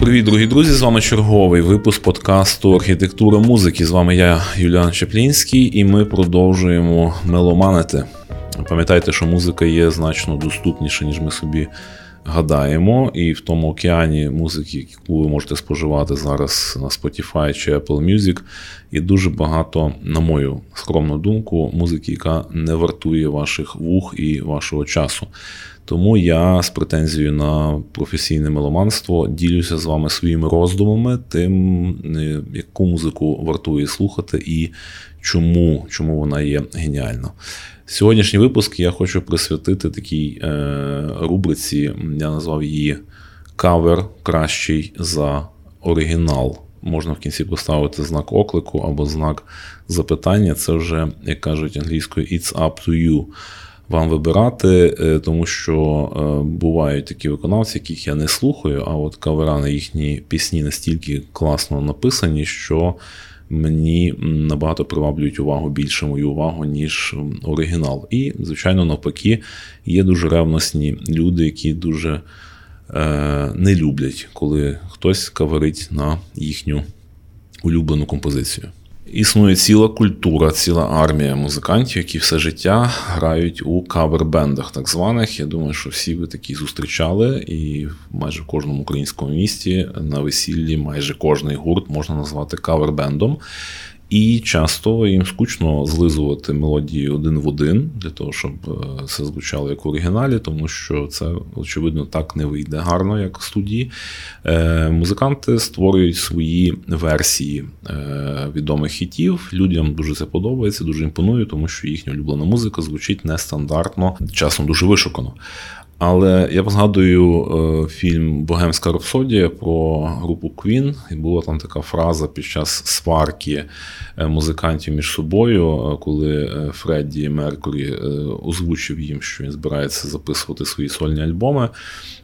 Привіт, дорогі друзі! З вами черговий випуск подкасту Архітектура музики. З вами я, Юліан Чеплінський, і ми продовжуємо меломанити. Пам'ятайте, що музика є значно доступніша, ніж ми собі гадаємо. І в тому океані музики, яку ви можете споживати зараз на Spotify чи Apple Music, є дуже багато, на мою скромну думку, музики, яка не вартує ваших вух і вашого часу. Тому я з претензією на професійне меломанство ділюся з вами своїми роздумами, тим, е, яку музику вартує слухати і чому, чому вона є геніальна. Сьогоднішній випуск я хочу присвятити такій е, рубриці, я назвав її кавер кращий за оригінал. Можна в кінці поставити знак оклику або знак запитання. Це вже, як кажуть англійською, it's up to you вам вибирати, е, тому що е, бувають такі виконавці, яких я не слухаю, а от кавера на їхні пісні настільки класно написані, що мені набагато приваблюють увагу більше мою увагу, ніж оригінал. І, звичайно, навпаки, є дуже ревностні люди, які дуже е, не люблять, коли хтось каверить на їхню улюблену композицію. Існує ціла культура, ціла армія музикантів, які все життя грають у кавер-бендах, так званих. Я думаю, що всі ви такі зустрічали, і майже в кожному українському місті на весіллі майже кожний гурт можна назвати кавер-бендом. І часто їм скучно злизувати мелодії один в один для того, щоб це звучало як в оригіналі, тому що це, очевидно, так не вийде гарно, як в студії. Е, музиканти створюють свої версії е, відомих хітів. Людям дуже це подобається, дуже імпонує, тому що їхня улюблена музика звучить нестандартно, часом дуже вишукано. Але я згадую е, фільм Богемська Рапсодія про групу Queen, і була там така фраза під час сварки е, музикантів між собою, е, коли Фредді Меркурі озвучив їм, що він збирається записувати свої сольні альбоми.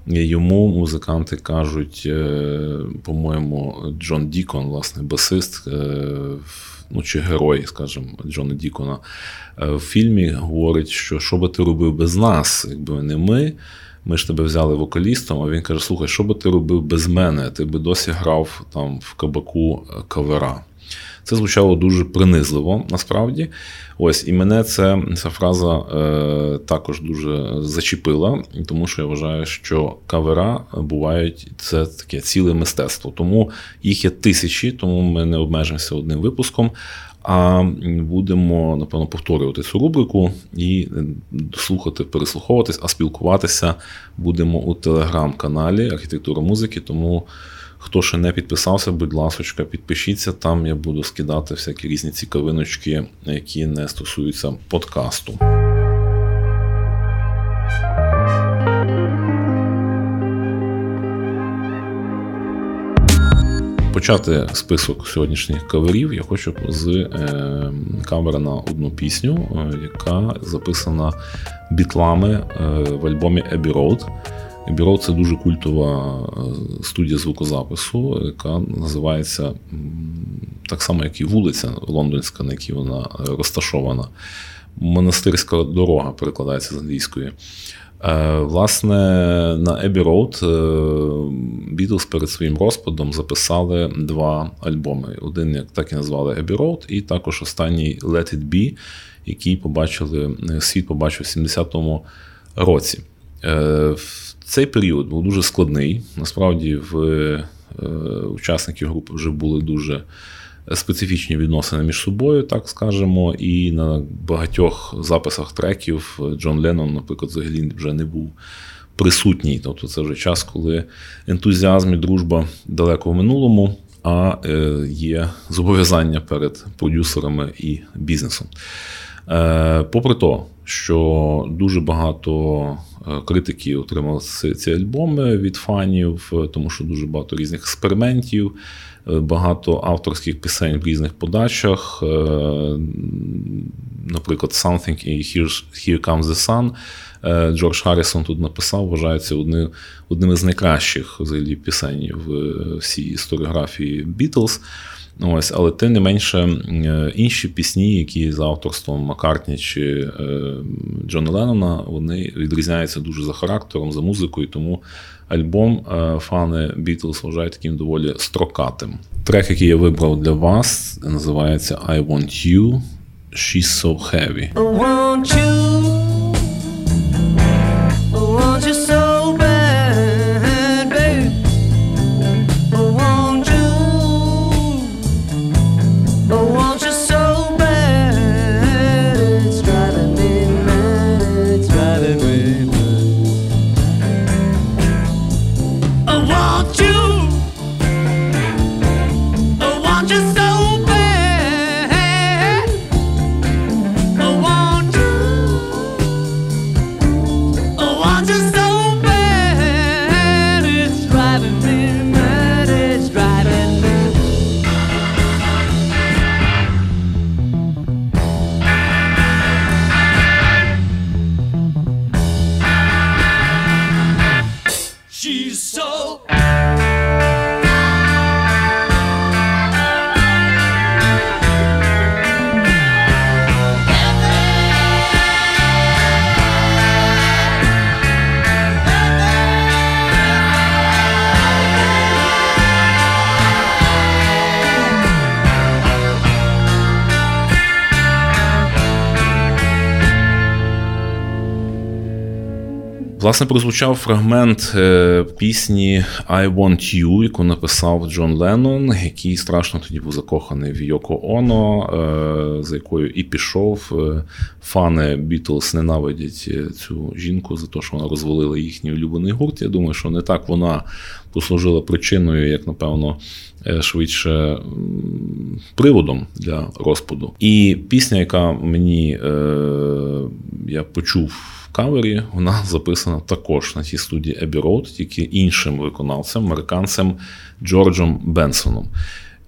Йому музиканти кажуть, по-моєму, Джон Дікон, власне, басист ну чи герой, скажімо, Джона Дікона е, в фільмі говорить, що що би ти робив без нас, якби не ми. Ми ж тебе взяли вокалістом, а він каже: Слухай, що би ти робив без мене? Ти би досі грав там в кабаку е, кавера. Це звучало дуже принизливо насправді. Ось і мене це, ця фраза е, також дуже зачепила, тому що я вважаю, що кавера бувають це таке ціле мистецтво. Тому їх є тисячі, тому ми не обмежимося одним випуском. А будемо, напевно, повторювати цю рубрику і слухати, переслуховуватись, а спілкуватися будемо у телеграм-каналі Архітектура музики. Тому Хто ще не підписався, будь ласка, підпишіться. Там я буду скидати всякі різні цікавиночки, які не стосуються подкасту. Почати список сьогоднішніх каверів я хочу з е, кавера на одну пісню, е, яка записана бітлами е, в альбомі Abbey Road. Бюро це дуже культова е, студія звукозапису, яка називається так само, як і вулиця Лондонська, на якій вона розташована. Монастирська дорога перекладається з англійської. Е, власне, на Abbey Road Бітлз перед своїм розпадом записали два альбоми. Один, як так і назвали Abbey Road, і також останній Let It Be, який побачили, е, світ побачив в 70-му році. Цей період був дуже складний. Насправді, в е, учасників групи вже були дуже специфічні відносини між собою, так скажемо. І на багатьох записах треків Джон Леннон, наприклад, взагалі вже не був присутній. Тобто, це вже час, коли ентузіазм і дружба далеко в минулому. А е, є зобов'язання перед продюсерами і бізнесом. Е, попри то, що дуже багато е, критики отримали ці альбоми від фанів, е, тому що дуже багато різних експериментів, багато авторських пісень в різних подачах. Наприклад, Something і Here, Here Comes the Sun. Джордж Харрісон тут написав, вважається одним одним із найкращих взагалі пісень в всій історіографії Бітлз. Ось, Але тим не менше е, інші пісні, які за авторством Маккартні чи Джона Леннона, вони відрізняються дуже за характером, за музикою, тому альбом фани Beatles вважають таким доволі строкатим. Трек, який я вибрав для вас, називається I Want You. She's so heavy. I want you. Власне, прозвучав фрагмент е, пісні I Want You, яку написав Джон Леннон, який страшно тоді був закоханий в Йоко Оно, е, за якою і пішов. Е, фани Бітлз ненавидять цю жінку за те, що вона розвалила їхній улюблений гурт. Я думаю, що не так вона послужила причиною, як напевно. Швидше приводом для розпаду. І пісня, яка мені я почув кавері вона записана також на тій студії Abbey Road, тільки іншим виконавцем, американцем Джорджем Бенсоном.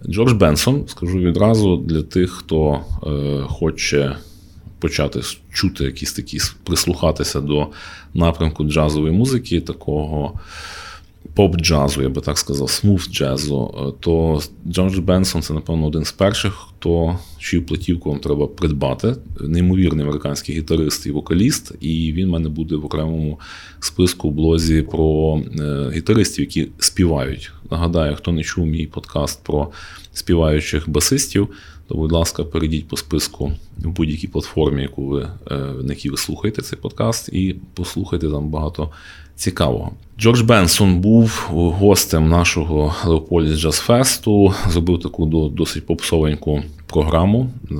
Джордж Бенсон, скажу відразу, для тих, хто е, хоче почати чути якісь такі, прислухатися до напрямку джазової музики, такого поп-джазу, я би так сказав, смув джазу, е, то Джордж Бенсон це, напевно, один з перших, хто чию платівку вам треба придбати. Неймовірний американський гітарист і вокаліст, і він в мене буде в окремому списку в блозі про е, гітаристів, які співають. Нагадаю, хто не чув мій подкаст про співаючих басистів. То, будь ласка, перейдіть по списку в будь-якій платформі, яку ви, е, на якій ви слухаєте цей подкаст, і послухайте там багато цікавого. Джордж Бенсон був гостем нашого Leopolis Jazz Fest у, зробив таку досить попсовеньку програму. Е,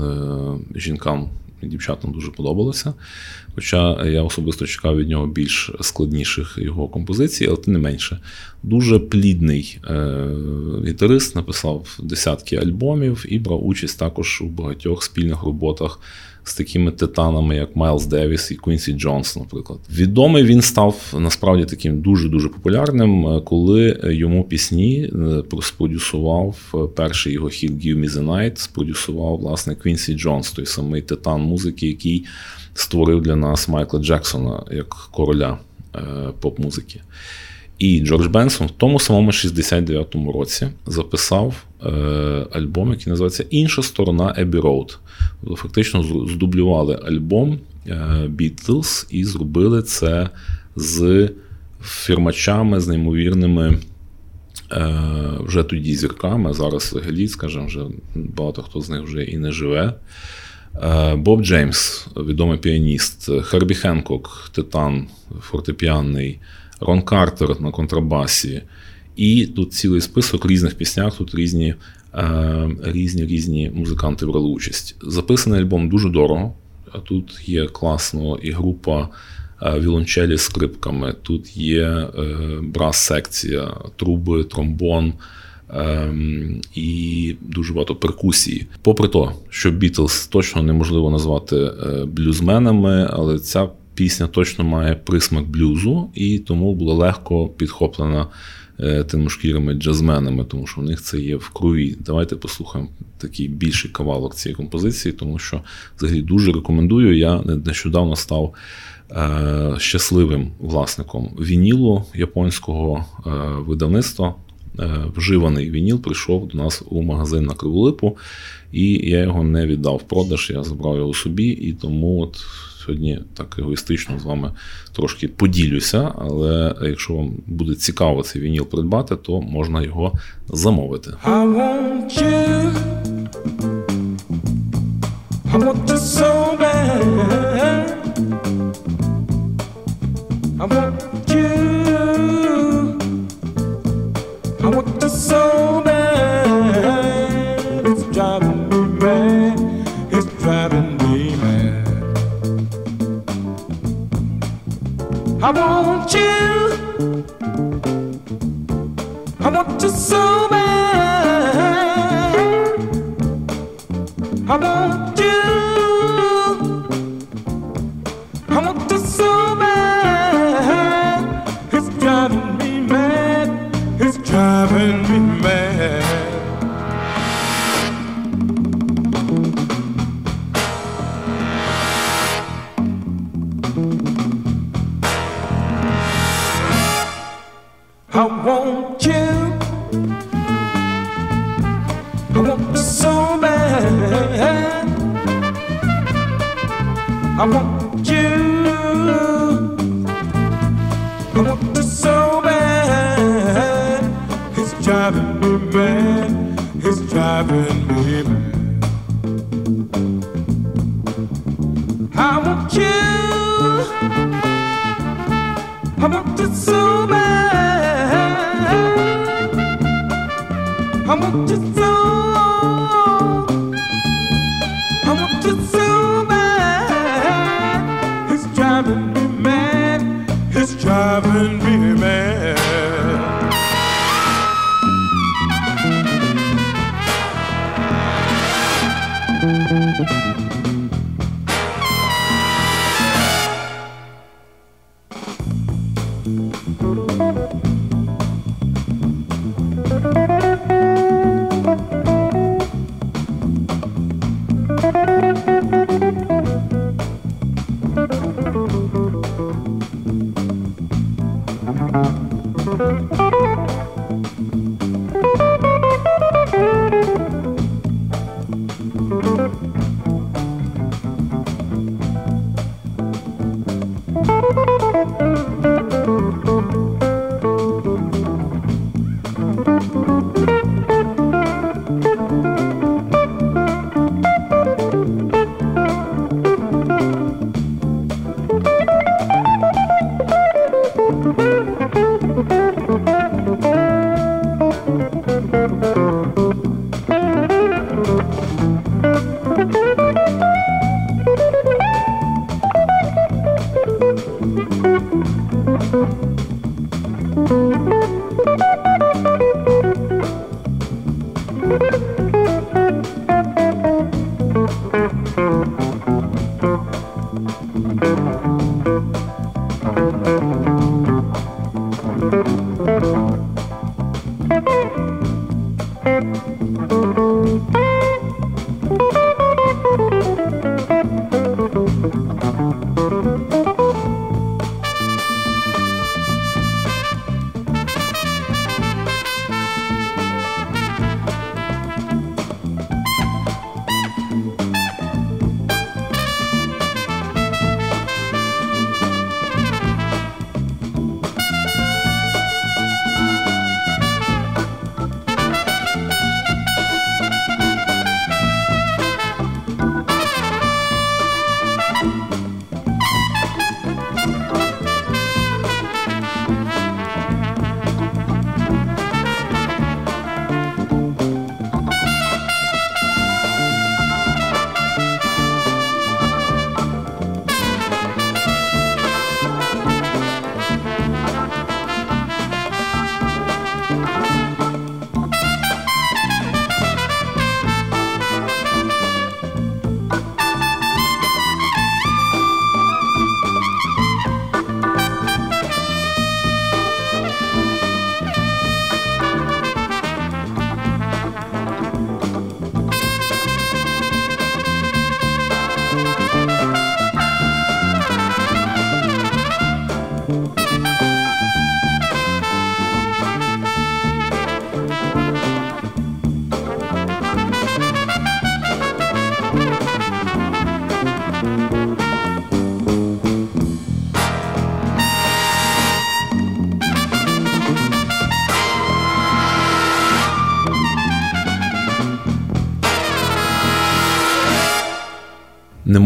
жінкам і дівчатам дуже подобалося. Хоча я особисто чекав від нього більш складніших його композицій, але тим не менше. Дуже плідний е, гітарист, написав десятки альбомів і брав участь також у багатьох спільних роботах з такими титанами, як Майлз Девіс і Квінсі Джонс, наприклад. Відомий він став насправді таким дуже-дуже популярним, е, коли йому пісні е, спродюсував е, перший його хіт «Give Me The Night», спродюсував власне Квінсі Джонс, той самий титан музики, який створив для нас Майкла Джексона як короля поп-музики. І Джордж Бенсон в тому самому 69-му році записав е, альбом, який називається Інша сторона Abbey Road. Фактично здублювали альбом Beatles і зробили це з фірмачами, з неймовірними е, вже тоді зірками. Зараз взагалі, скажімо, вже багато хто з них вже і не живе. Е, Боб Джеймс, відомий піаніст, Хербі Хенкок, титан фортепіанний. Рон Картер на контрабасі. І тут цілий список різних піснях, тут різні е, різні різні музиканти брали участь. Записаний альбом дуже дорого. Тут є класно і група е, вілончелі з скрипками, тут є е, брас-секція, труби, тромбон. Ем, і дуже багато перкусії. Попри те, що Бітлз точно неможливо назвати блюзменами, але ця пісня точно має присмак блюзу, і тому була легко підхоплена е, тими темношкірими джазменами, тому що в них це є в крові. Давайте послухаємо такий більший кавалок цієї композиції, тому що взагалі дуже рекомендую. Я нещодавно став е, щасливим власником вінілу японського е, видавництва. Е, вживаний вініл прийшов до нас у магазин на Криволипу, і я його не віддав в продаж, я забрав його собі, і тому от сьогодні так егоїстично з вами трошки поділюся, але якщо вам буде цікаво цей вініл придбати, то можна його замовити. I want you. I want the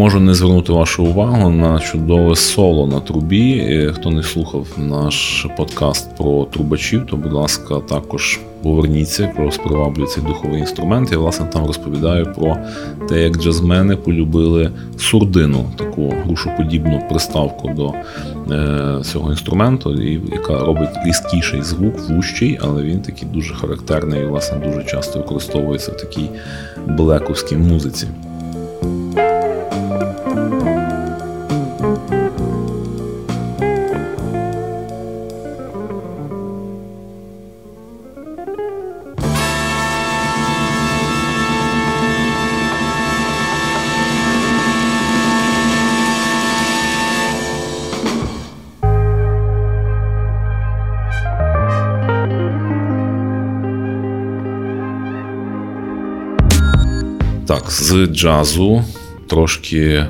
Можу не звернути вашу увагу на чудове соло на трубі. Хто не слухав наш подкаст про трубачів, то, будь ласка, також поверніться, про приваблює цей духовий інструмент. Я власне там розповідаю про те, як джазмени полюбили сурдину, таку грушоподібну приставку до е, цього інструменту, яка робить різкіший звук, вущий, але він такий дуже характерний і власне дуже часто використовується в такій блековській музиці. Так, з джазу трошки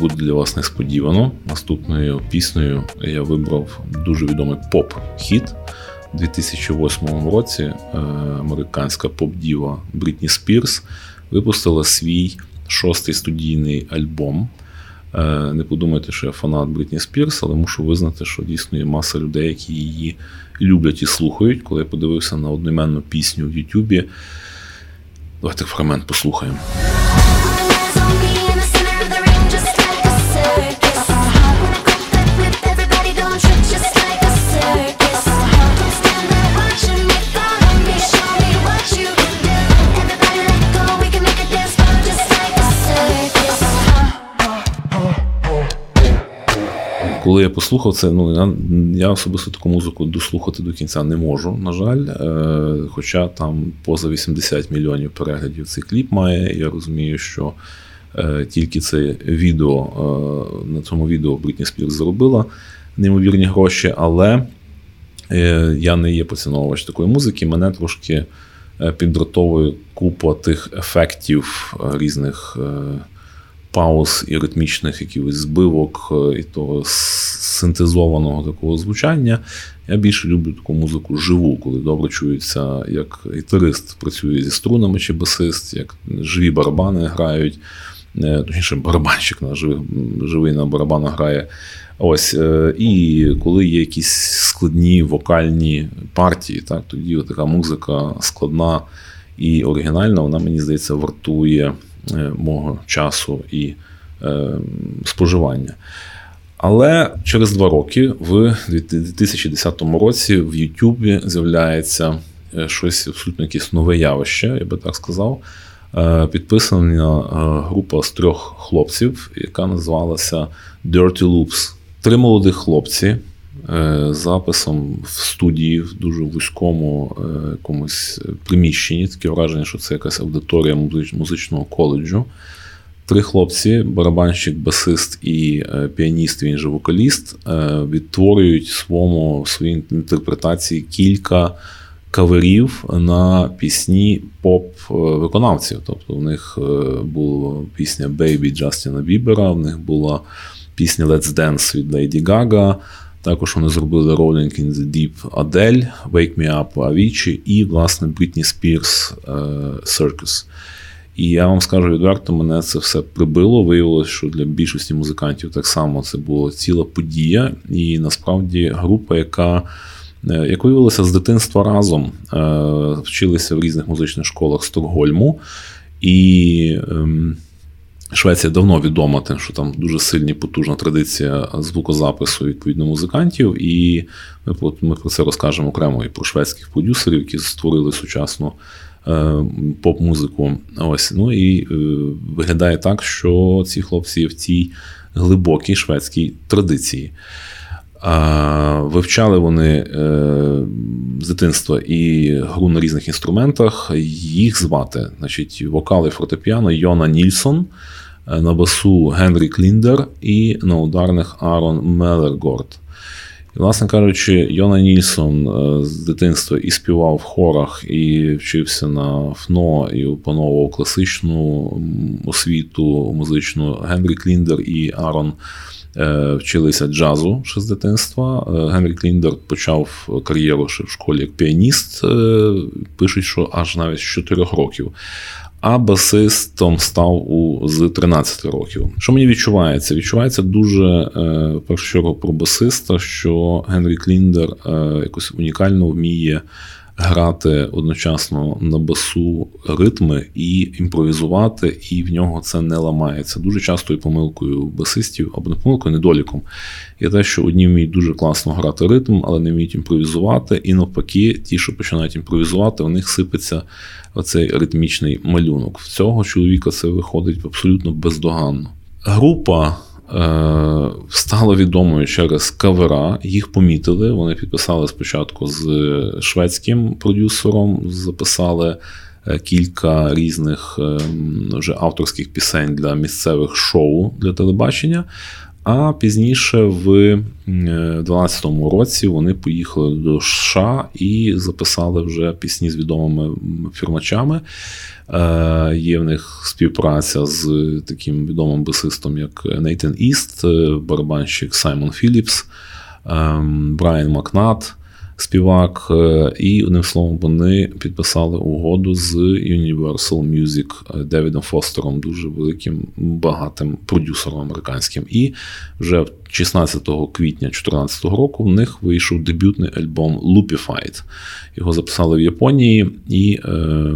буде для вас несподівано. Наступною піснею я вибрав дуже відомий поп-хіт. У 2008 році е, американська поп-діва Брітні Спірс випустила свій шостий студійний альбом. Е, не подумайте, що я фанат Брітні Спірс, але мушу визнати, що дійсно є маса людей, які її люблять і слухають. Коли я подивився на одноіменну пісню в Ютубі. Давайте фрагмент послухаємо. Коли я послухав це, ну я я особисто таку музику дослухати до кінця не можу, на жаль. Е, Хоча там поза 80 мільйонів переглядів цей кліп має. Я розумію, що е, тільки це відео е, на цьому відео Брітні Спірс заробила неймовірні гроші, але е, я не є поціновувач такої музики. Мене трошки е, піддратовує купа тих ефектів е, різних. Е, пауз і ритмічних якихось збивок, е, і того синтезованого такого звучання. Я більше люблю таку музику живу, коли добре чується, як гітарист працює зі струнами чи басист, як живі барабани грають. Е, точніше, барабанщик на живий, живий на барабанах грає. Ось, е, І коли є якісь складні вокальні партії, так, тоді така музика складна і оригінальна, вона, мені здається, вартує мого часу і е, споживання. Але через два роки, в 2010 році, в Ютубі з'являється е, щось абсолютно якесь нове явище, я би так сказав. Підписана група з трьох хлопців, яка називалася Dirty Loops. Три молодих хлопці. Е, записом в студії в дуже вузькому е, якомусь приміщенні. Таке враження, що це якась аудиторія музичного коледжу. Три хлопці, барабанщик, басист і е, піаніст, він же вокаліст, відтворюють своєму своїй інтерпретації кілька каверів на пісні поп-виконавців. Тобто в них була пісня Baby Джастіна Бібера, в них була пісня Let's Dance від Lady Gaga, також вони зробили Rolling in the Deep Адель, Wake Me Up Avicii і, власне, Britney Spears е, Circus. І я вам скажу відверто, мене це все прибило. Виявилося, що для більшості музикантів так само це була ціла подія, і насправді група, яка е, як виявилося з дитинства разом е, вчилися в різних музичних школах Стокгольму. І ем, Швеція давно відома, тим, що там дуже сильна потужна традиція звукозапису відповідно музикантів, і ми ми про це розкажемо окремо і про шведських продюсерів, які створили сучасну е, поп-музику. Ось ну і е, виглядає так, що ці хлопці в цій глибокій шведській традиції. Вивчали вони е, з дитинства і гру на різних інструментах. Їх звати, значить, вокали фортепіано Йона Нільсон. Е, на басу Генрі Кліндер і на ударних Арон Мелергорд. І, власне кажучи, Йона Нільсон е, з дитинства і співав в хорах, і вчився на ФНО, і опановував класичну освіту музичну. Генрі Кліндер і Арон е, вчилися джазу ще з дитинства. Генрі Кліндер почав кар'єру ще в школі як піаніст. Пишуть, що аж навіть з 4 років. А басистом став у з 13 років. Що мені відчувається? Відчувається дуже е, першу чергу про басиста, що Генрі Кліндер е, якось унікально вміє грати одночасно на басу ритми і імпровізувати, і в нього це не ламається. Дуже частою помилкою басистів, або не помилкою, недоліком, є те, що одні вміють дуже класно грати ритм, але не вміють імпровізувати. І навпаки, ті, що починають імпровізувати, у них сипеться оцей ритмічний малюнок. В цього чоловіка це виходить абсолютно бездоганно. Група. Е, стало відомою через кавера. Їх помітили. Вони підписали спочатку з шведським продюсером, записали е, кілька різних е, вже авторських пісень для місцевих шоу для телебачення. А пізніше, в 2012 році, вони поїхали до США і записали вже пісні з відомими фірмачами. Е, є в них співпраця з таким відомим басистом, як Нейтан Іст, е, барабанщик Саймон Філіпс, ем, Брайан Макнат співак, е, і одним словом вони підписали угоду з Universal Music е, Девідом Фостером, дуже великим багатим продюсером американським. І вже 16 квітня 2014 року в них вийшов дебютний альбом Loopified. Його записали в Японії і. Е,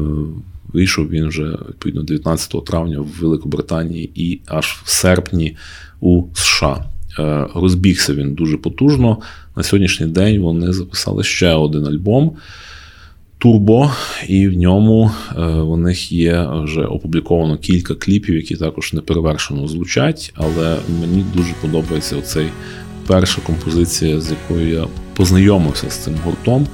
Вийшов він вже відповідно 19 травня в Великобританії і аж в серпні у США. Е, розбігся він дуже потужно. На сьогоднішній день вони записали ще один альбом Турбо, і в ньому е, у них є вже опубліковано кілька кліпів, які також неперевершено звучать. Але мені дуже подобається оцей перша композиція, з якою я познайомився з цим гуртом.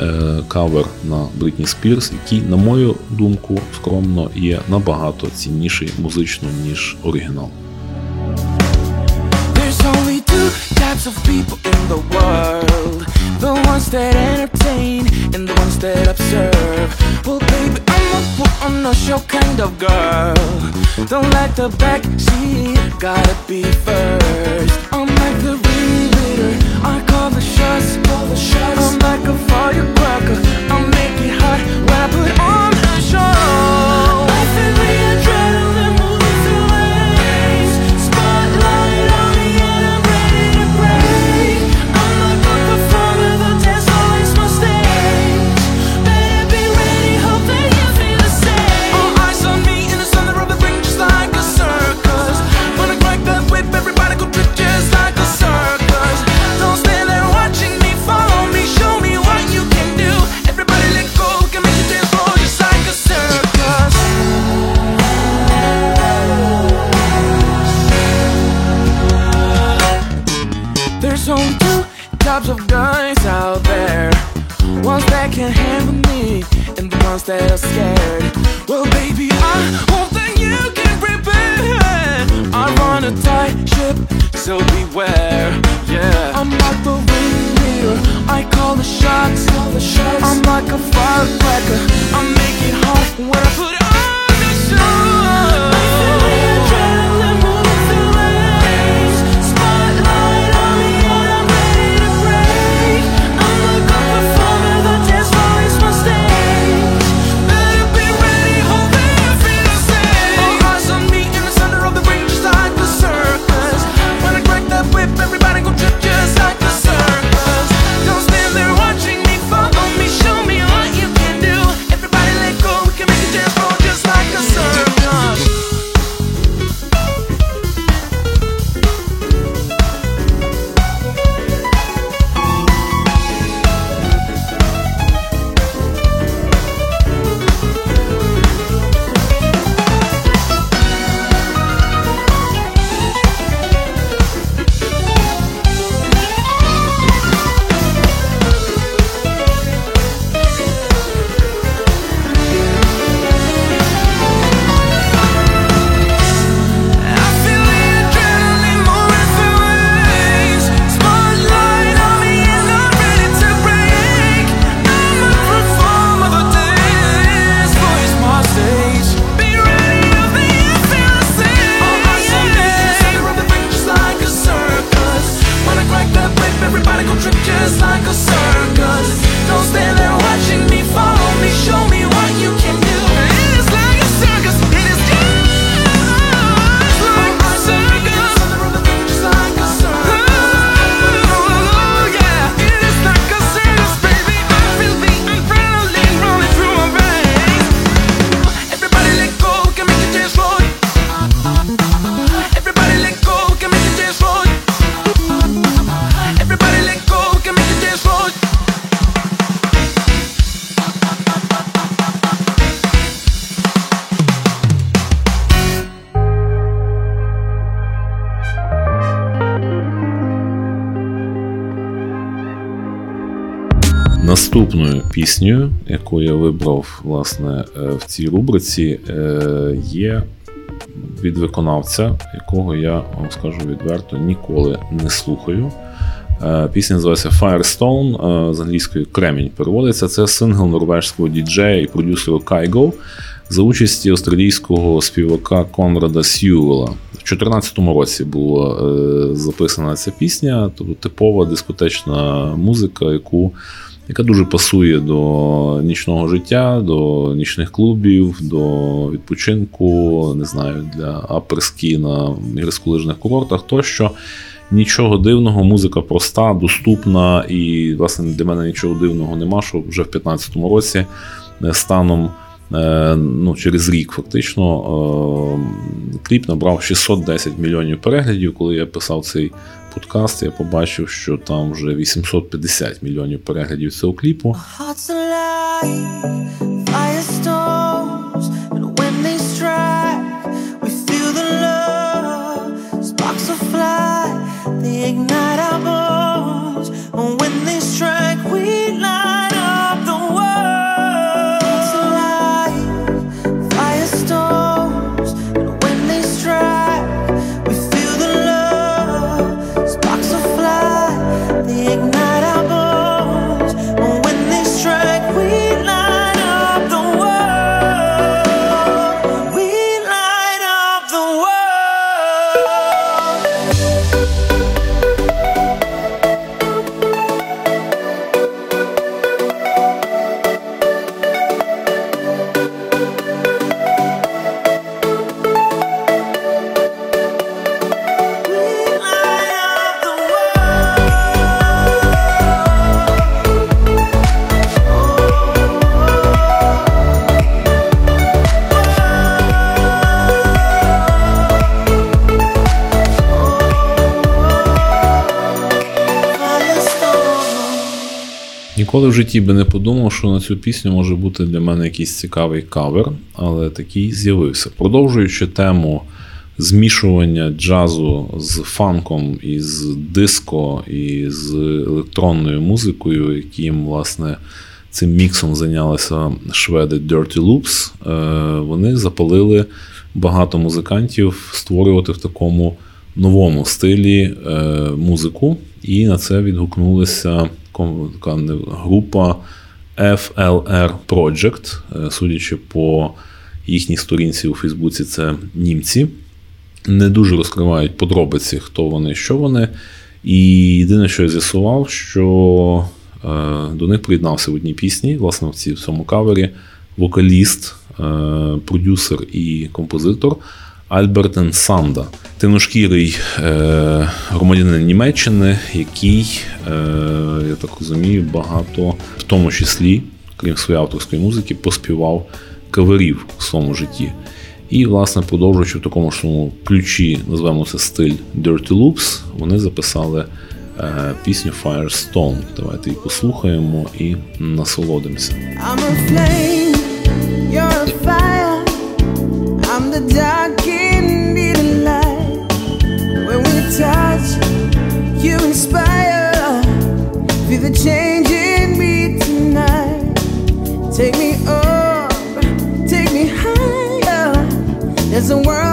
Е, кавер на Бритні Спірс, який, на мою думку, скромно є набагато цінніший музично, ніж оригінал. Of people in the world. The ones that entertain and the ones that observe. Well baby, I'm a put on a show kind of girl. Don't like the back seat, gotta be first. I'm like the ringleader, I call the shots, call the shots. I'm like a firecracker, I make it hot when I put on a show And the ones that are scared. Well baby, I hope that you can prepare I run a tight ship, so beware. Yeah, I'm like the ringleader I call the shots, call the shots. I'm like a firecracker. I make it hot when I put піснею, яку я вибрав власне в цій рубриці, є від виконавця, якого я вам скажу відверто ніколи не слухаю. Е, пісня називається Firestone, е, з англійської кремінь переводиться. Це сингл норвежського діджея і продюсера Кайго за участі австралійського співака Конрада Сьювела. В 2014 році була е, записана ця пісня, тобто типова дискотечна музика, яку. Яка дуже пасує до нічного життя, до нічних клубів, до відпочинку, не знаю, для аперські на гірськолижних курортах тощо. Нічого дивного, музика проста, доступна, і, власне, для мене нічого дивного нема, що вже в 2015 році е, станом е, ну, через рік фактично е, кліп набрав 610 мільйонів переглядів. Коли я писав цей подкаст, я побачив, що там вже 850 мільйонів переглядів цього кліпу. ignite житті би не подумав, що на цю пісню може бути для мене якийсь цікавий кавер, але такий з'явився. Продовжуючи тему змішування джазу з фанком і з диско, і з електронною музикою, яким, власне, цим міксом зайнялися шведи Dirty Loops, е, вони запалили багато музикантів створювати в такому новому стилі е, музику, і на це відгукнулися така група FLR Project, Е, судячи по їхній сторінці у Фейсбуці, це німці. Не дуже розкривають подробиці, хто вони, що вони. І єдине, що я з'ясував, що е, до них приєднався в одній пісні, власне, в цій- в цьому кавері, вокаліст, е, продюсер і композитор Альбертен Санда, темношкірий е, громадянин Німеччини, який, е, я так розумію, багато, в тому числі, крім своєї авторської музики, поспівав каверів в своєму житті. І, власне, продовжуючи в такому ж самому ключі, назвемо це стиль Dirty Loops, вони записали е, пісню Firestone. Давайте її послухаємо і насолодимося. I'm a flame, you're a fire. I'm the dark you inspire. Feel the change in me tonight. Take me up, take me higher. There's a world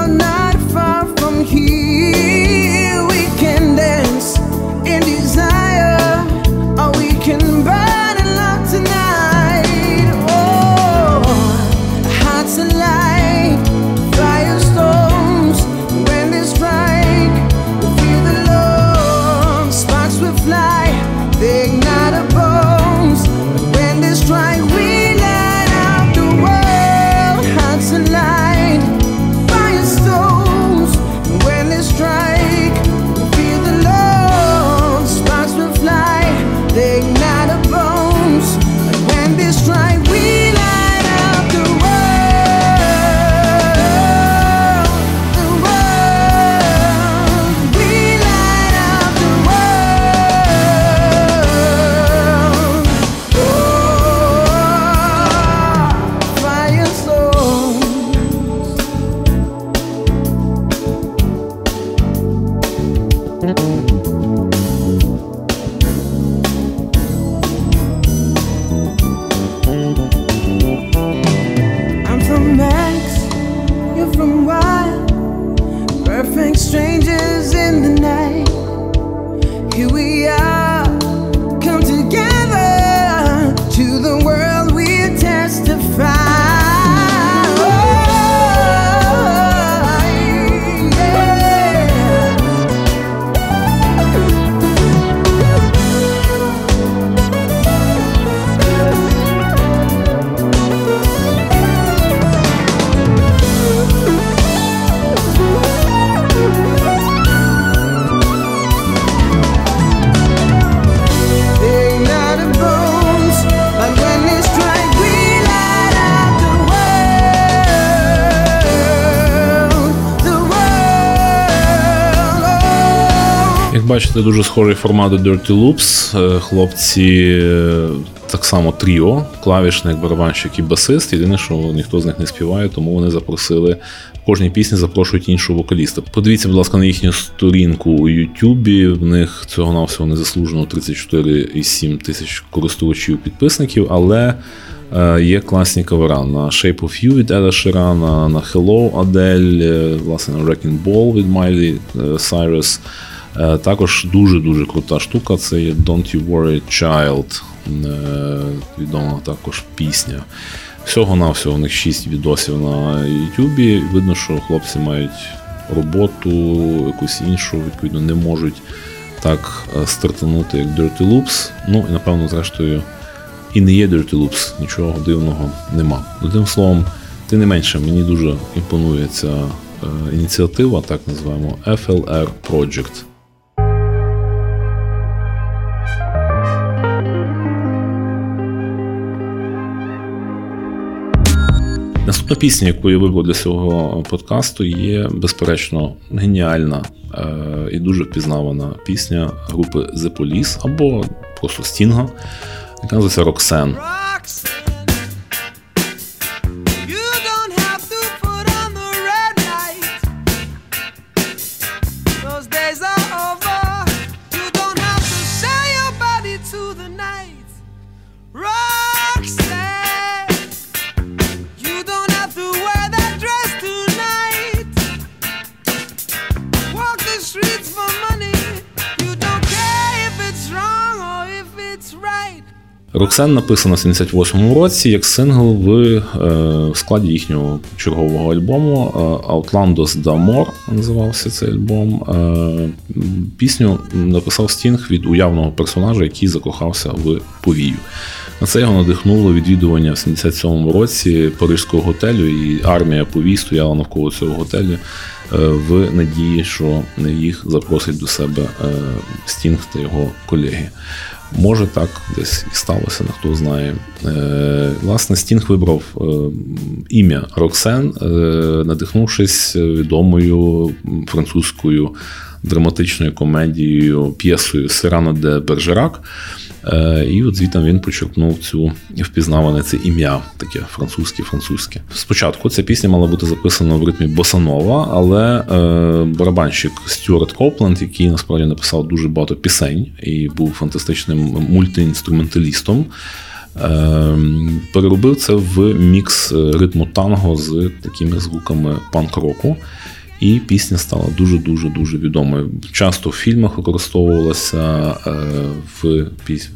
Бачите, дуже схожий формат до Dirty Loops. Е, хлопці е, так само тріо, клавішник, барабанщик і басист. Єдине, що ніхто з них не співає, тому вони запросили в кожній пісні запрошують іншого вокаліста. Подивіться, будь ласка, на їхню сторінку у Ютубі. В них цього на всього незаслужено 34,7 тисяч користувачів підписників, але. Е, є класні кавера на Shape of You від Еда Ширана, на Hello Adele, власне, на Wrecking Ball від Miley Cyrus. Е, також дуже-дуже крута штука це є Don't You Worry Child, е, відома також пісня. Всього-навсього у них 6 відосів на Ютубі. Видно, що хлопці мають роботу, якусь іншу, відповідно, не можуть так е, стартанути, як Dirty Loops. Ну і напевно, зрештою, і не є Dirty Loops, нічого дивного нема. Одним словом, тим не менше, мені дуже імпонує ініціатива, так називаємо FLR Project. Наступна пісня, яку я вибрав для цього подкасту, є безперечно геніальна е, і дуже впізнавана пісня групи The Police або просто Стінга, яка називається Роксен. Роксен написана в 78-му році як сингл в е, складі їхнього чергового альбому е, Outlandos d'Amor називався цей альбом. Е, пісню написав Стінг від уявного персонажа, який закохався в повію. На це його надихнуло відвідування в 77-му році Парижського готелю, і армія повій стояла навколо цього готелю в надії, що їх запросить до себе Стінг та його колеги. Може так десь і сталося, хто знає. Е, власне, Стінг вибрав е, ім'я Роксен, е, надихнувшись відомою французькою драматичною комедією, п'єсою Сирано де Бержерак. Е, і от звідти він почерпнув цю впізнаване це ім'я, таке французьке-французьке. Спочатку ця пісня мала бути записана в ритмі Босанова, але е, барабанщик Стюарт Копленд, який насправді написав дуже багато пісень і був фантастичним мультиінструменталістом. Е, переробив це в мікс ритму танго з такими звуками панк-року. І пісня стала дуже-дуже дуже відомою. Часто в фільмах використовувалася е, в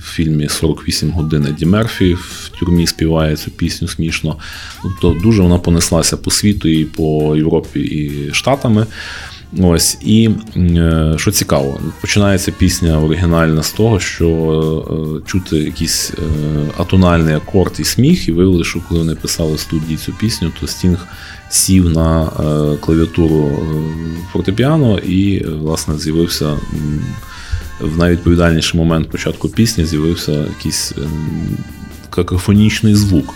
фільмі 48 годин Еді Мерфі в тюрмі співає цю пісню смішно. Тобто дуже вона понеслася по світу і по Європі і Штатами. Ось і е, що цікаво, починається пісня оригінальна з того, що е, чути якийсь атональний акорд і сміх, і виявили, що коли вони писали в студії цю пісню, то Стінг сів на е, клавіатуру е, фортепіано і, власне, з'явився в найвідповідальніший момент початку пісні, з'явився якийсь е, какофонічний звук.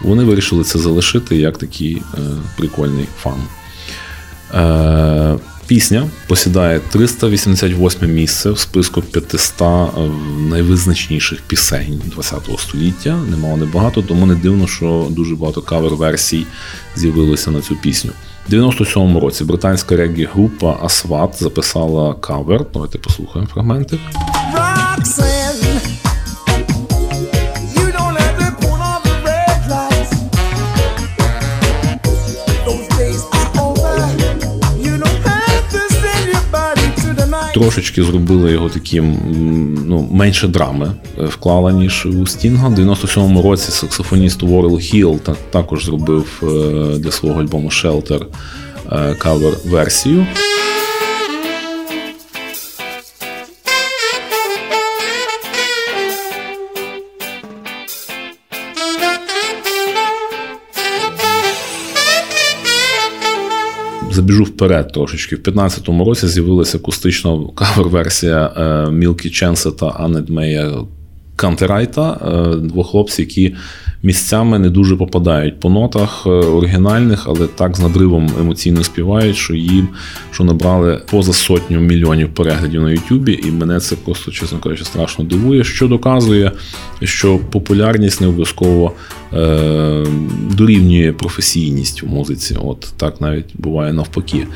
Вони вирішили це залишити як такий прикольний фан. Пісня посідає 388 місце в списку 500 е, найвизначніших пісень ХХ століття. Немало небагато, тому не дивно, що дуже багато кавер-версій з'явилося на цю пісню. У 97-му році британська регі група Асват записала кавер. Давайте послухаємо фрагменти. Трошечки зробили його таким ну, менше драми е, вклала, ніж у Стінга. У 97-му році саксофоніст Уоррел Хіл також зробив е, для свого альбому Shelter е, кавер-версію. Забіжу вперед трошечки. В 15-му році з'явилася акустична кавер-версія Мілкі Ченса та Аннет Мея Кантерайта, е, двох хлопців, які місцями не дуже попадають по нотах е, оригінальних, але так з надривом емоційно співають, що їм що набрали поза сотню мільйонів переглядів на Ютубі, і мене це просто, чесно кажучи, страшно дивує, що доказує, що популярність не обов'язково е, дорівнює професійність у музиці. От так навіть буває навпаки.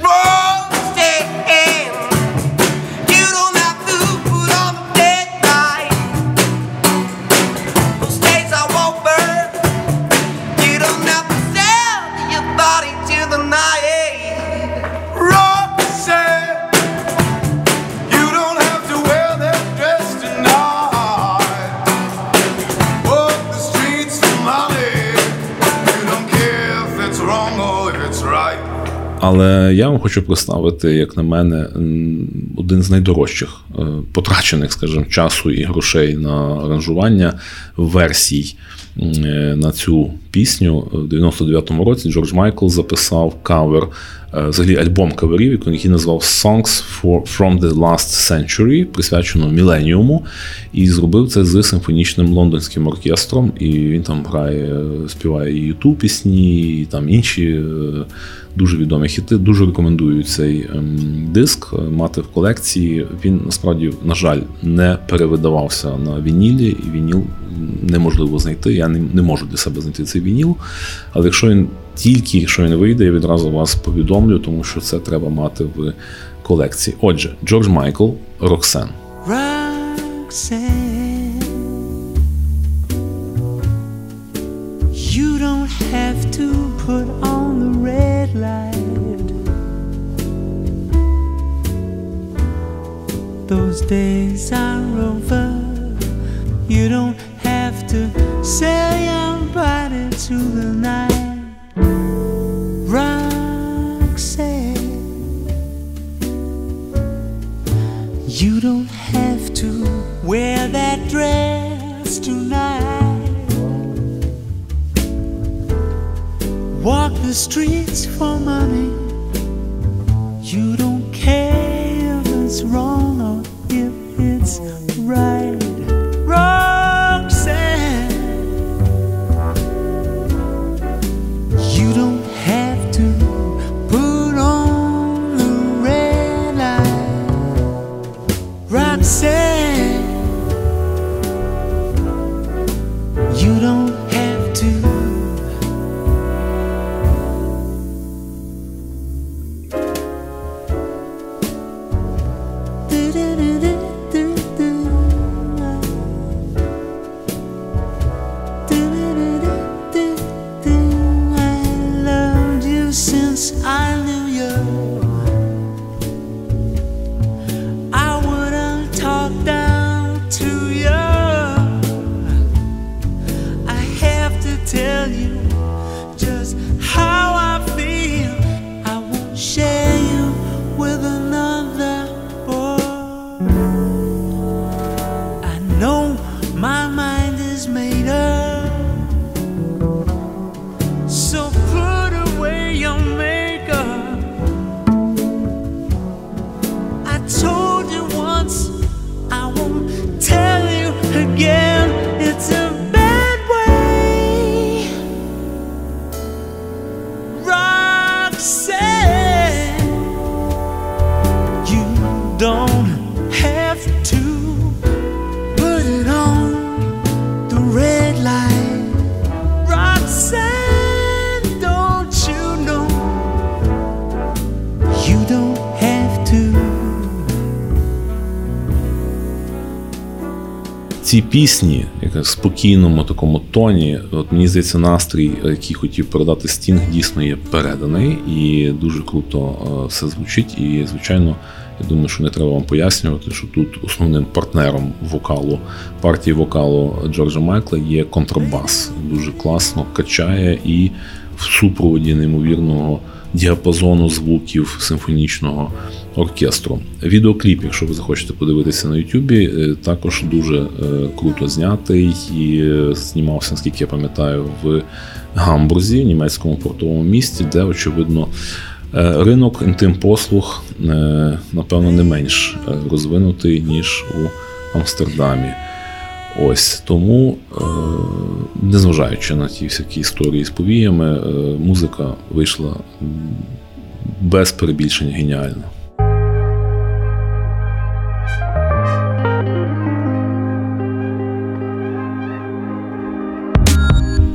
Але я вам хочу представити, як на мене, один з найдорожчих е, потрачених, скажімо, часу і грошей на аранжування версій е, на цю пісню. В 99-му році Джордж Майкл записав кавер, е, взагалі альбом каверів, який назвав Songs for, from the Last Century, присвячено Міленіуму, і зробив це з симфонічним лондонським оркестром. І він там грає, співає і ютуб пісні, і там інші дуже відомі хіти. Дуже рекомендую цей ем, диск е, мати в колекції. Він насправді, на жаль, не перевидавався на вінілі, і вініл неможливо знайти. Я не, не можу для себе знайти цей вініл. Але якщо він тільки що він вийде, я відразу вас повідомлю, тому що це треба мати в колекції. Отже, Джордж Майкл, Роксен. You don't have to put on Those days are over. You don't have to sell your body to the night. Roxanne, you don't have to wear that dress tonight. walk the streets for money. You don't care if it's wrong Kids. Ці пісні, як в спокійному такому тоні, от мені здається, настрій, який хотів передати Стінг, дійсно є переданий, і дуже круто все звучить. І, звичайно, я думаю, що не треба вам пояснювати, що тут основним партнером вокалу партії вокалу Джорджа Майкла є контрабас. Дуже класно качає і в супроводі неймовірного діапазону звуків симфонічного оркестру. Відеокліп, якщо ви захочете подивитися на Ютубі, е, також дуже е, круто знятий і е, знімався, наскільки я пам'ятаю, в Гамбурзі, в німецькому портовому місті, де очевидно. Ринок інтим-послуг, напевно, не менш розвинутий, ніж у Амстердамі. Ось тому, е, незважаючи на ті всякі історії з повіями, е, музика вийшла без перебільшення геніально.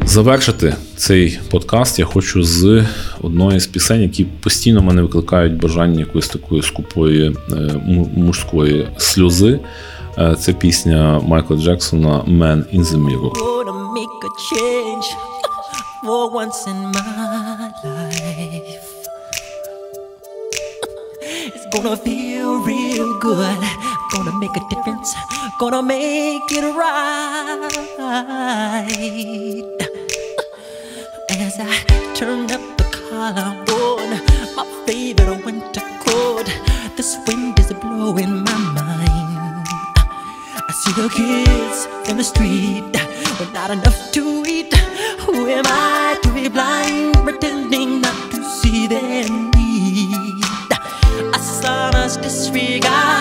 Завершити цей подкаст я хочу з одної з пісень, які постійно мене викликають бажання якоїсь такої скупої е, мужської сльози. Е, це пісня Майкла Джексона «Man in the Mirror». It's gonna feel real good. Gonna make a difference. Gonna make it right. As I turn up the collar on my favorite winter coat, this wind is blowing my mind. See the kids in the street with not enough to eat. Who am I to be blind, pretending not to see their need? A son's disregard,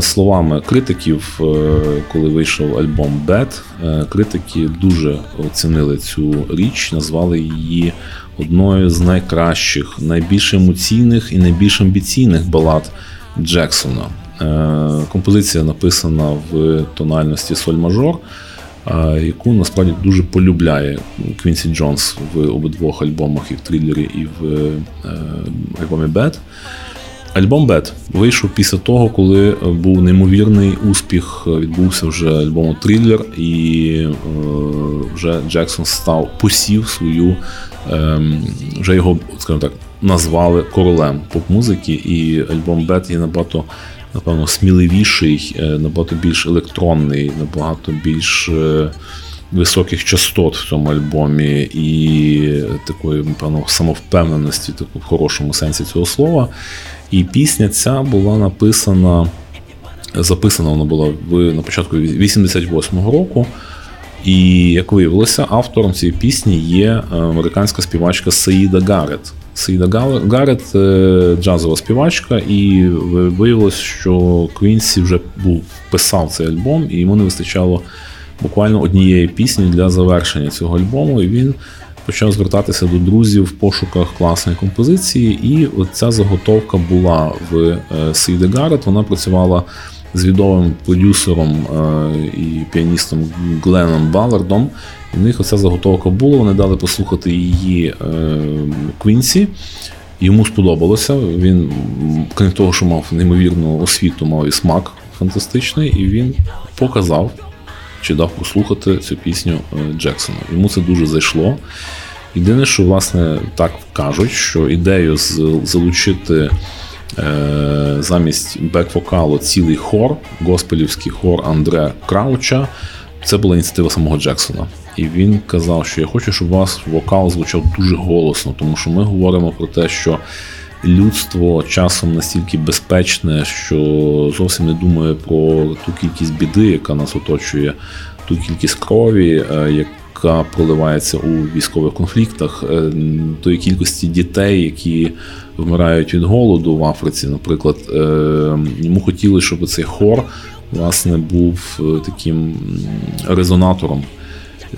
словами критиків, е, коли вийшов альбом Bad, е, критики дуже оцінили цю річ, назвали її одною з найкращих, найбільш емоційних і найбільш амбіційних балад Джексона. Е, композиція написана в тональності соль-мажор, е, яку насправді дуже полюбляє Квінсі Джонс в обидвох альбомах, і в трилері, і в е, альбомі Bad. Альбом Bad вийшов після того, коли був неймовірний успіх. Відбувся вже альбому Триллер, і е, вже Джексон став посів свою, е, вже його, скажімо так, назвали королем поп-музики, і альбом Bad є набагато, напевно, сміливіший, е, набагато більш електронний, набагато більш. Е, Високих частот в цьому альбомі і такої, напевно, самовпевненості, таку в хорошому сенсі цього слова. І пісня ця була написана, записана вона була в, на початку 88-го року. І, як виявилося, автором цієї пісні є американська співачка Саїда Гарет. Саїда Гарет джазова співачка, і виявилося, що Квінсі вже був писав цей альбом, і йому не вистачало буквально однієї пісні для завершення цього альбому. І він почав звертатися до друзів в пошуках класної композиції. І ця заготовка була в Саїда Гарет. Вона працювала з відомим продюсером і піаністом Гленом Балардом. І в них оця заготовка була. Вони дали послухати її Квінсі. Йому сподобалося. Він, крім того, що мав неймовірну освіту, мав і смак фантастичний, і він показав чи дав послухати цю пісню Джексона. Йому це дуже зайшло. Єдине, що власне так кажуть, що ідею залучити е, замість бек-вокалу цілий хор, госпелівський хор Андре Крауча, це була ініціатива самого Джексона. І він казав, що я хочу, щоб у вас вокал звучав дуже голосно, тому що ми говоримо про те, що людство часом настільки безпечне, що зовсім не думає про ту кількість біди, яка нас оточує, ту кількість крові, яка проливається у військових конфліктах, тої кількості дітей, які вмирають від голоду в Африці. Наприклад, йому хотілося, щоб цей хор власне був таким резонатором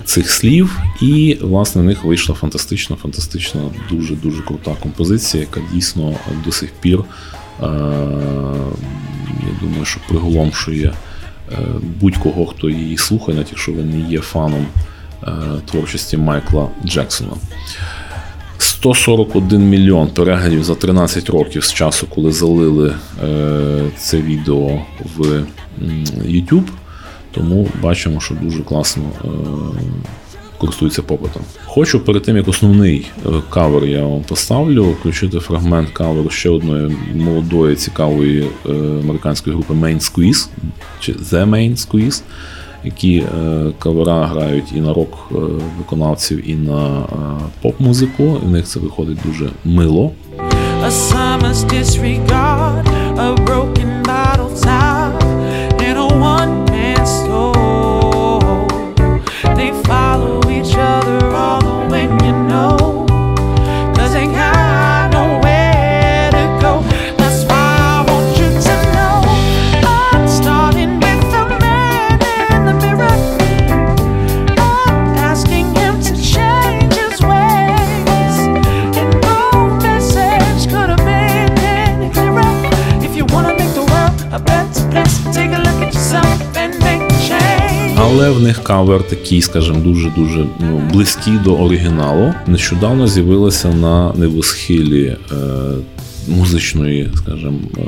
цих слів, і власне в них вийшла фантастична, фантастична, дуже дуже крута композиція, яка дійсно до сих пір, е, я думаю, що приголомшує е, будь-кого, хто її слухає, навіть якщо ви не є фаном е, творчості Майкла Джексона. 141 мільйон переглядів за 13 років з часу, коли залили це відео в YouTube. Тому бачимо, що дуже класно користується попитом. Хочу перед тим як основний е, кавер я вам поставлю, включити фрагмент каверу ще одної молодої цікавої е, американської групи Main Squeeze, чи The Main Squeeze, які е, кавера грають і на рок виконавців, і на поп-музику. І в них це виходить дуже мило. A Але в них кавер такий, скажімо, дуже-дуже ну, близький до оригіналу. Нещодавно з'явилася на небосхилі е, музичної, скажімо, е,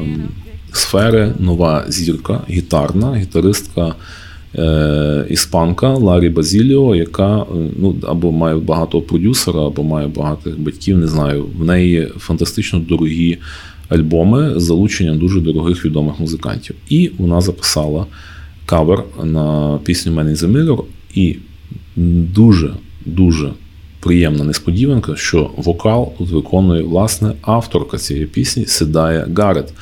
сфери нова зірка, гітарна, гітаристка. Е, іспанка Ларі Базіліо, яка е, ну або має багато продюсера, або має багатих батьків. Не знаю. В неї фантастично дорогі альбоми з залученням дуже дорогих відомих музикантів. І вона записала кавер на пісню «Man in the Mirror» і дуже дуже приємна несподіванка, що вокал тут виконує власне авторка цієї пісні Саїда Гарет.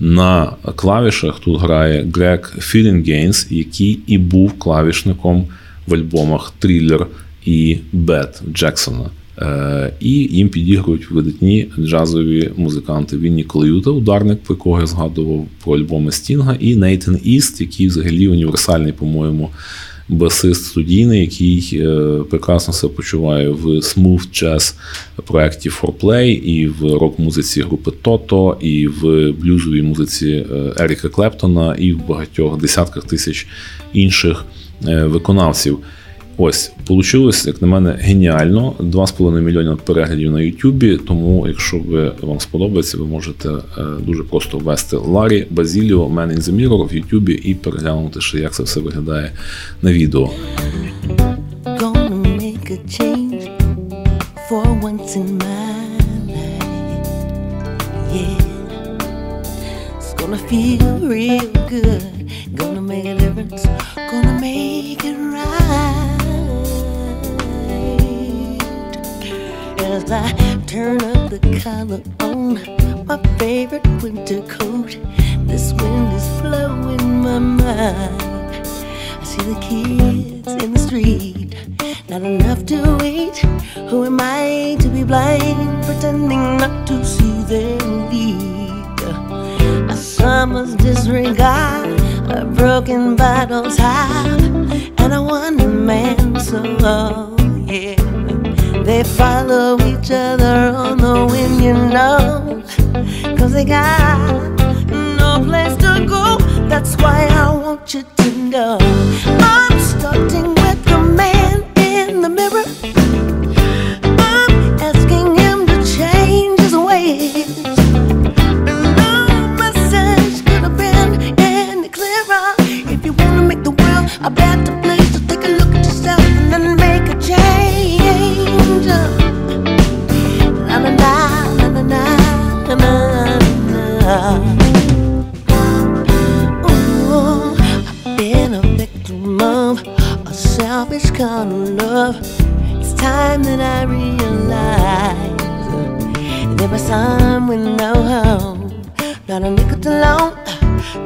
На клавішах тут грає Грег Філінгейнс, який і був клавішником в альбомах Thriller і Bad Джексона. Е, І їм підігрують видатні джазові музиканти Вінні Колюта, ударник, про якого я згадував про альбоми Стінга, і Нейтан Іст, який взагалі універсальний, по-моєму, басист студійний, який е, прекрасно себе почуває в smooth jazz проєкті 4Play, і в рок-музиці групи Тото, і в блюзовій музиці е, Еріка Клептона, і в багатьох десятках тисяч інших виконавців. Ось, получилось, як на мене, геніально. 2,5 мільйона переглядів на Ютубі. Тому, якщо ви вам сподобається, ви можете е, дуже просто ввести Ларі Базіліо Man in the Mirror в Ютубі і переглянути, ще як це все виглядає на відео. Gonna feel real good. Gonna make a difference. Gonna make it right. As I turn up the collar on my favorite winter coat, this wind is blowing my mind. I see the kids in the street, not enough to eat. Who am I to be blind, pretending not to see their need? A summer's disregard, a broken bottle top, and a one man song. Oh, yeah, they follow each other oh, on the wind, you know, cause they got no place to go. That's why I want you to know I'm starting with the man in the mirror. I'm asking him to change his ways. No message could have been any clearer. If you wanna make the world a better place, It's time that I realize there was some with no home, not a nickel to loan.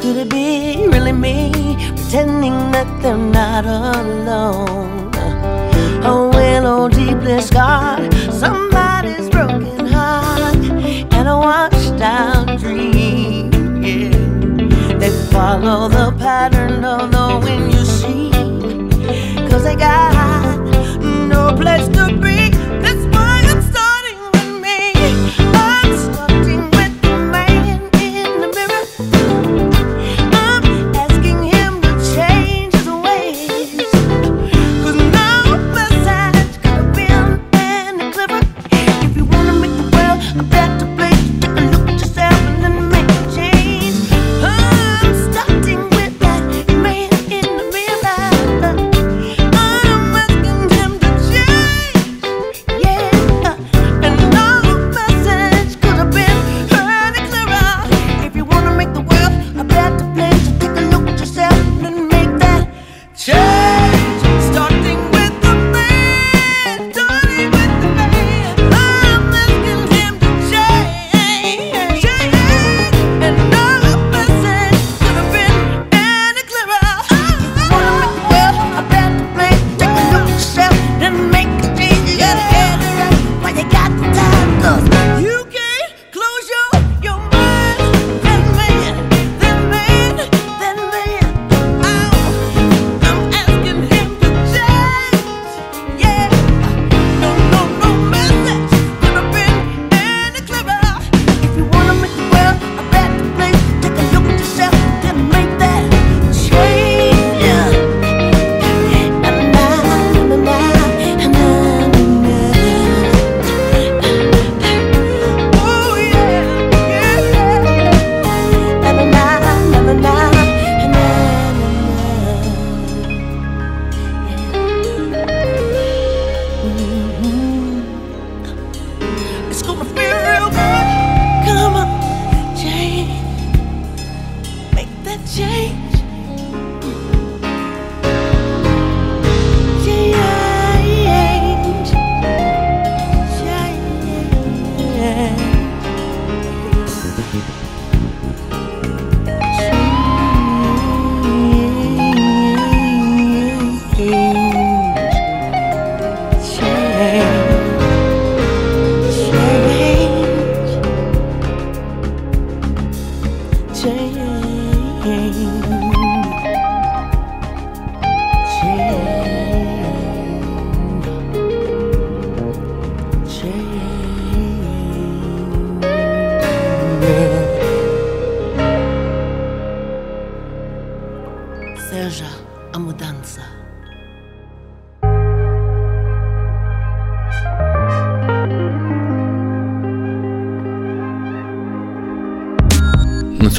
Could it be really me pretending that they're not alone? Oh, A willow deeply scarred, somebody's broken heart, and a washed out dream. Yeah. They follow the pattern of the wind you see. Cause they got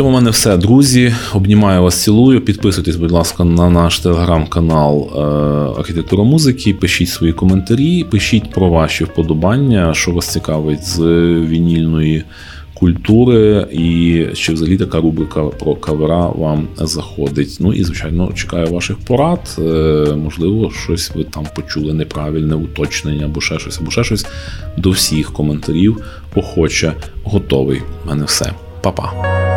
цьому в мене все, друзі. Обнімаю вас, цілую. Підписуйтесь, будь ласка, на наш телеграм-канал е, Архітектура музики. Пишіть свої коментарі, пишіть про ваші вподобання, що вас цікавить з вінільної культури, і чи взагалі така рубрика про кавера вам заходить. Ну і звичайно чекаю ваших порад. Е, можливо, щось ви там почули неправильне уточнення, або ще щось, або ще щось. До всіх коментарів охоче готовий. У мене все, Па-па.